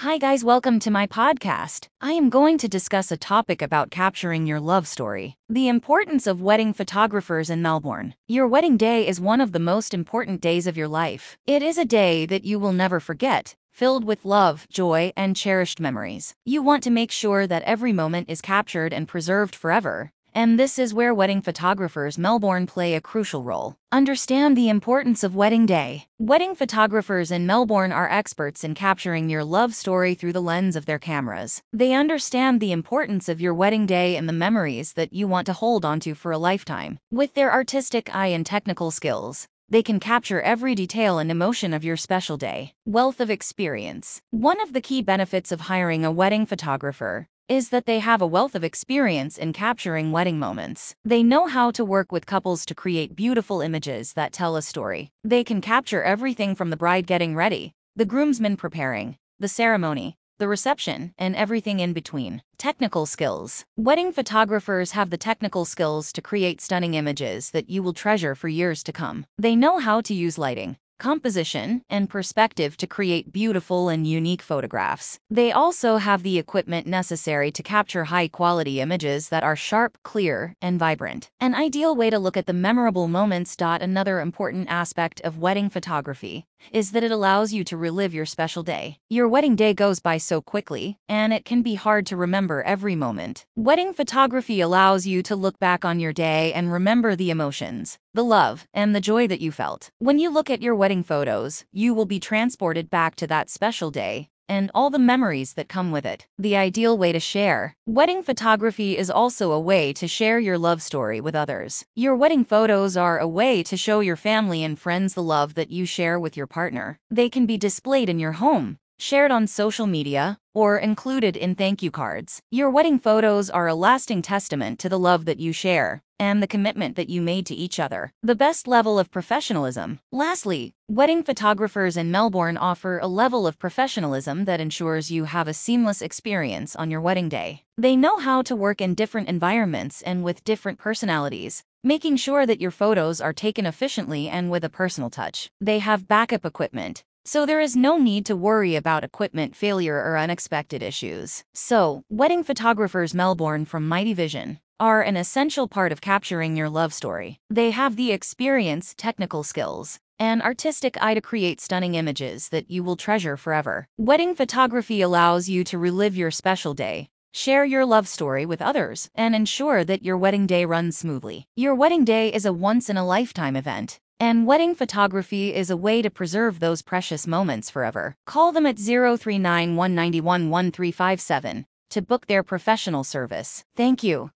Hi, guys, welcome to my podcast. I am going to discuss a topic about capturing your love story. The importance of wedding photographers in Melbourne. Your wedding day is one of the most important days of your life. It is a day that you will never forget, filled with love, joy, and cherished memories. You want to make sure that every moment is captured and preserved forever. And this is where wedding photographers Melbourne play a crucial role. Understand the importance of wedding day. Wedding photographers in Melbourne are experts in capturing your love story through the lens of their cameras. They understand the importance of your wedding day and the memories that you want to hold onto for a lifetime. With their artistic eye and technical skills, they can capture every detail and emotion of your special day. Wealth of experience. One of the key benefits of hiring a wedding photographer is that they have a wealth of experience in capturing wedding moments. They know how to work with couples to create beautiful images that tell a story. They can capture everything from the bride getting ready, the groomsmen preparing, the ceremony, the reception, and everything in between. Technical skills. Wedding photographers have the technical skills to create stunning images that you will treasure for years to come. They know how to use lighting, composition, and perspective to create beautiful and unique photographs. They also have the equipment necessary to capture high-quality images that are sharp, clear, and vibrant. An ideal way to look at the memorable moments. Another important aspect of wedding photography is that it allows you to relive your special day. Your wedding day goes by so quickly, and it can be hard to remember every moment. Wedding photography allows you to look back on your day and remember the emotions, the love, and the joy that you felt. When you look at your wedding photos, you will be transported back to that special day and all the memories that come with it. The ideal way to share. Wedding photography is also a way to share your love story with others. Your wedding photos are a way to show your family and friends the love that you share with your partner. They can be displayed in your home, shared on social media, or included in thank you cards. Your wedding photos are a lasting testament to the love that you share and the commitment that you made to each other. The best level of professionalism. Lastly, wedding photographers in Melbourne offer a level of professionalism that ensures you have a seamless experience on your wedding day. They know how to work in different environments and with different personalities, making sure that your photos are taken efficiently and with a personal touch. They have backup equipment, so there is no need to worry about equipment failure or unexpected issues. So, wedding photographers Melbourne from Mighty Vision are an essential part of capturing your love story. They have the experience, technical skills, and artistic eye to create stunning images that you will treasure forever. Wedding photography allows you to relive your special day, share your love story with others, and ensure that your wedding day runs smoothly. Your wedding day is a once-in-a-lifetime event, and wedding photography is a way to preserve those precious moments forever. Call them at 039 191 1357 to book their professional service. Thank you.